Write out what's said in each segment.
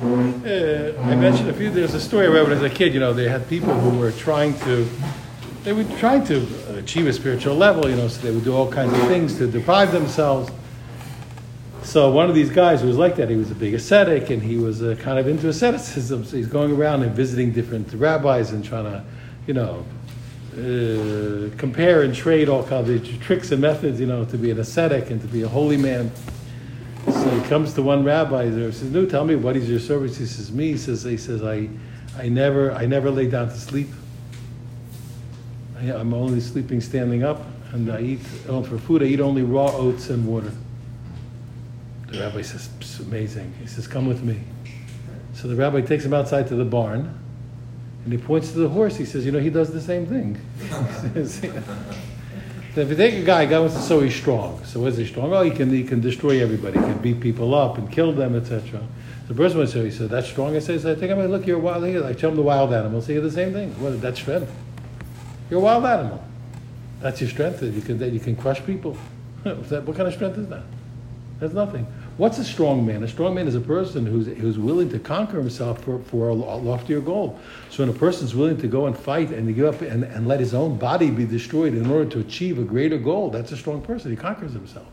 Uh, I mentioned a few. There's a story I was a kid. You know, they had people who were trying to, they were trying to achieve a spiritual level. You know, so they would do all kinds of things to deprive themselves. So one of these guys who was like that, he was a big ascetic, and he was uh, kind of into asceticism. So he's going around and visiting different rabbis and trying to, you know, uh, compare and trade all kinds of tricks and methods, you know, to be an ascetic and to be a holy man. So he comes to one rabbi and says, "No, tell me what is your service?" He says, "Me." He says, "He says I, I never, I never lay down to sleep. I, am only sleeping standing up, and I eat oh, for food. I eat only raw oats and water." The rabbi says, "It's amazing." He says, "Come with me." So the rabbi takes him outside to the barn, and he points to the horse. He says, "You know, he does the same thing." So if you take a guy, a guy wants to so he's strong. So is he strong? Oh, he can he can destroy everybody. He can beat people up and kill them, etc. The first one said, he said, that's strong. I said, I think I'm to look, you're a wild animal. I tell him the wild animals. Say, you're the same thing. What, that's strength. You're a wild animal. That's your strength. You can, that you can crush people. what kind of strength is that? That's nothing. What's a strong man? A strong man is a person who's, who's willing to conquer himself for, for a loftier goal. So when a person's willing to go and fight and to give up and, and let his own body be destroyed in order to achieve a greater goal, that's a strong person. He conquers himself.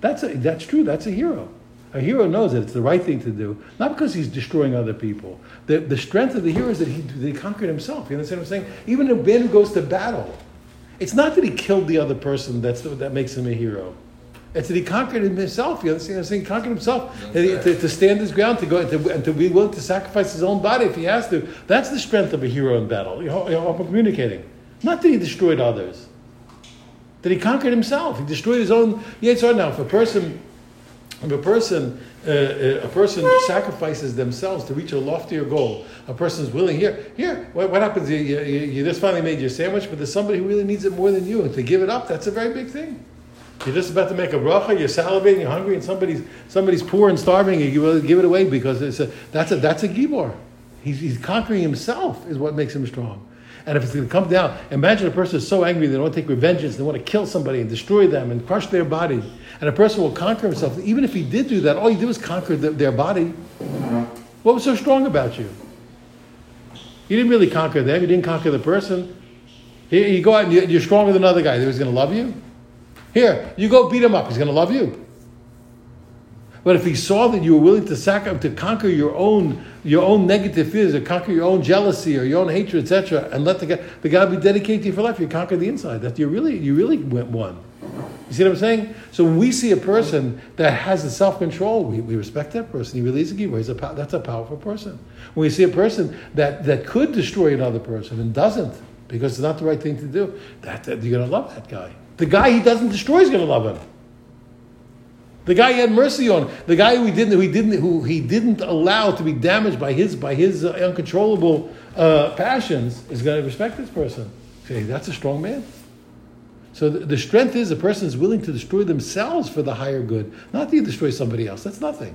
That's, a, that's true. That's a hero. A hero knows that it's the right thing to do, not because he's destroying other people. The, the strength of the hero is that he, that he conquered himself. You understand what I'm saying? Even a man who goes to battle, it's not that he killed the other person that's, that makes him a hero. It's that he conquered himself. You understand? What I'm saying he conquered himself to, to, stand his ground, to go and to, and to, be willing to sacrifice his own body if he has to. That's the strength of a hero in battle. You know, I'm communicating. Not that he destroyed others. That he conquered himself. He destroyed his own. Yeah, it's hard now. If a person, if a person, uh, uh, a person sacrifices themselves to reach a loftier goal, a person is willing. Here, here. What, what happens? You, you, you just finally made your sandwich, but there's somebody who really needs it more than you, and to give it up, that's a very big thing. You're just about to make a bracha, you're salivating, you're hungry, and somebody's, somebody's poor and starving, and you give it away because it's a, that's, a, that's a gibor. He's, he's conquering himself, is what makes him strong. And if it's going to come down, imagine a person is so angry they want to take revenge, they want to kill somebody and destroy them and crush their body. And a person will conquer himself. Even if he did do that, all he did was conquer the, their body. What was so strong about you? You didn't really conquer them, you didn't conquer the person. You, you go out and you're stronger than another guy. He's going to love you? Here, you go beat him up. He's going to love you. But if he saw that you were willing to sacrifice, to conquer your own, your own negative fears, or conquer your own jealousy or your own hatred, etc., and let the guy, the guy be dedicated to you for life, you conquer the inside. That you really, you really went one. You see what I'm saying? So when we see a person that has the self-control, we, we respect that person. He really is a gibor. He's a, that's a powerful person. When we see a person that, that could destroy another person and doesn't, because it's not the right thing to do, that, that you're to love that guy. The guy he doesn't destroy is going to love him. The guy he had mercy on, the guy who he didn't, who he didn't, who he didn't allow to be damaged by his by his uh, uncontrollable uh, passions, is going to respect this person. Say that's a strong man. So the, the strength is a person is willing to destroy themselves for the higher good, not to destroy somebody else. That's nothing.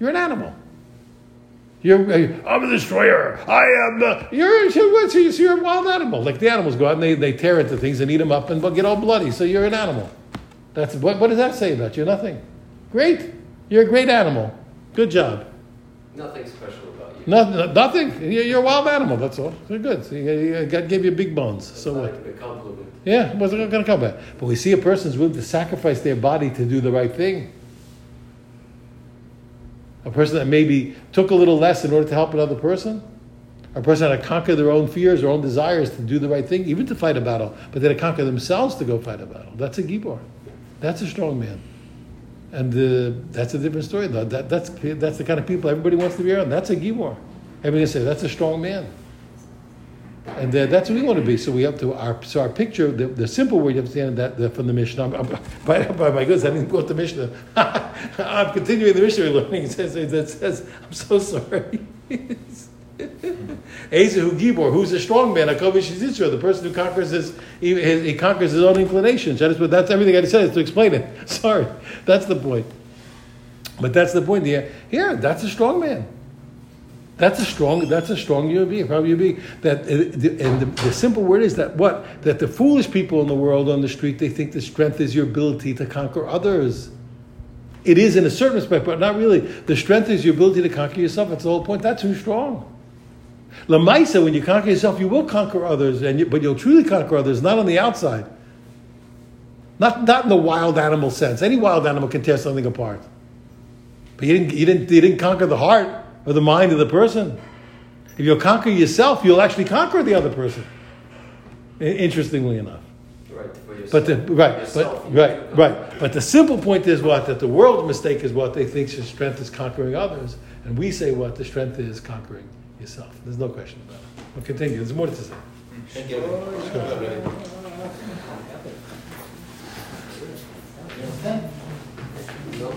You're an animal. You're, I'm a destroyer. I am the. You're, you're, you're a wild animal. Like the animals go out and they, they tear into things and eat them up and get all bloody. So you're an animal. That's what, what does that say about you? Nothing. Great. You're a great animal. Good job. Nothing special about you. No, nothing. You're a wild animal. That's all. You're good. So you, God gave you big bones. That's so what? A compliment. Yeah, it going to come back? But we see a person's willing to sacrifice their body to do the right thing. A person that maybe took a little less in order to help another person. A person that had to conquer their own fears, their own desires to do the right thing, even to fight a battle, but they had to conquer themselves to go fight a battle. That's a gibor. That's a strong man. And uh, that's a different story. That, that's, that's the kind of people everybody wants to be around. That's a gibor. Everybody can say, that's a strong man. And that's what we want to be. So we have to our so our picture, the, the simple way you understand that the, from the Mishnah. By, by my goodness, I didn't quote the Mishnah. I'm continuing the Mishnah learning. It says, it says, I'm so sorry. Ezehu Gibor, who's a strong man, Akovish Yitzra, the person who conquers his he, he, conquers his own inclinations. That's, what that's everything I said is to explain it. Sorry, that's the point. But that's the point. Yeah, here, that's a strong man. That's a strong. That's a strong human being. Probably human being. That uh, and the, the, simple word is that what that the foolish people in the world on the street they think the strength is your ability to conquer others. It is in a certain respect, but not really. The strength is your ability to conquer yourself. That's the whole point. That's who's strong. Lamaisa, when you conquer yourself, you will conquer others, and you, but you'll truly conquer others, not on the outside. Not, not in the wild animal sense. Any wild animal can tear something apart. But you didn't, you, didn't, you didn't conquer the heart or the mind of the person. If you'll conquer yourself, you'll actually conquer the other person. Interestingly enough. Right, for yourself. But the, right, Yourself, but right, right. But the simple point is what that the world's mistake is what they think your strength is conquering others, and we say what the strength is conquering yourself. There's no question about it. We'll continue. There's more to say. Thank you. Okay. No?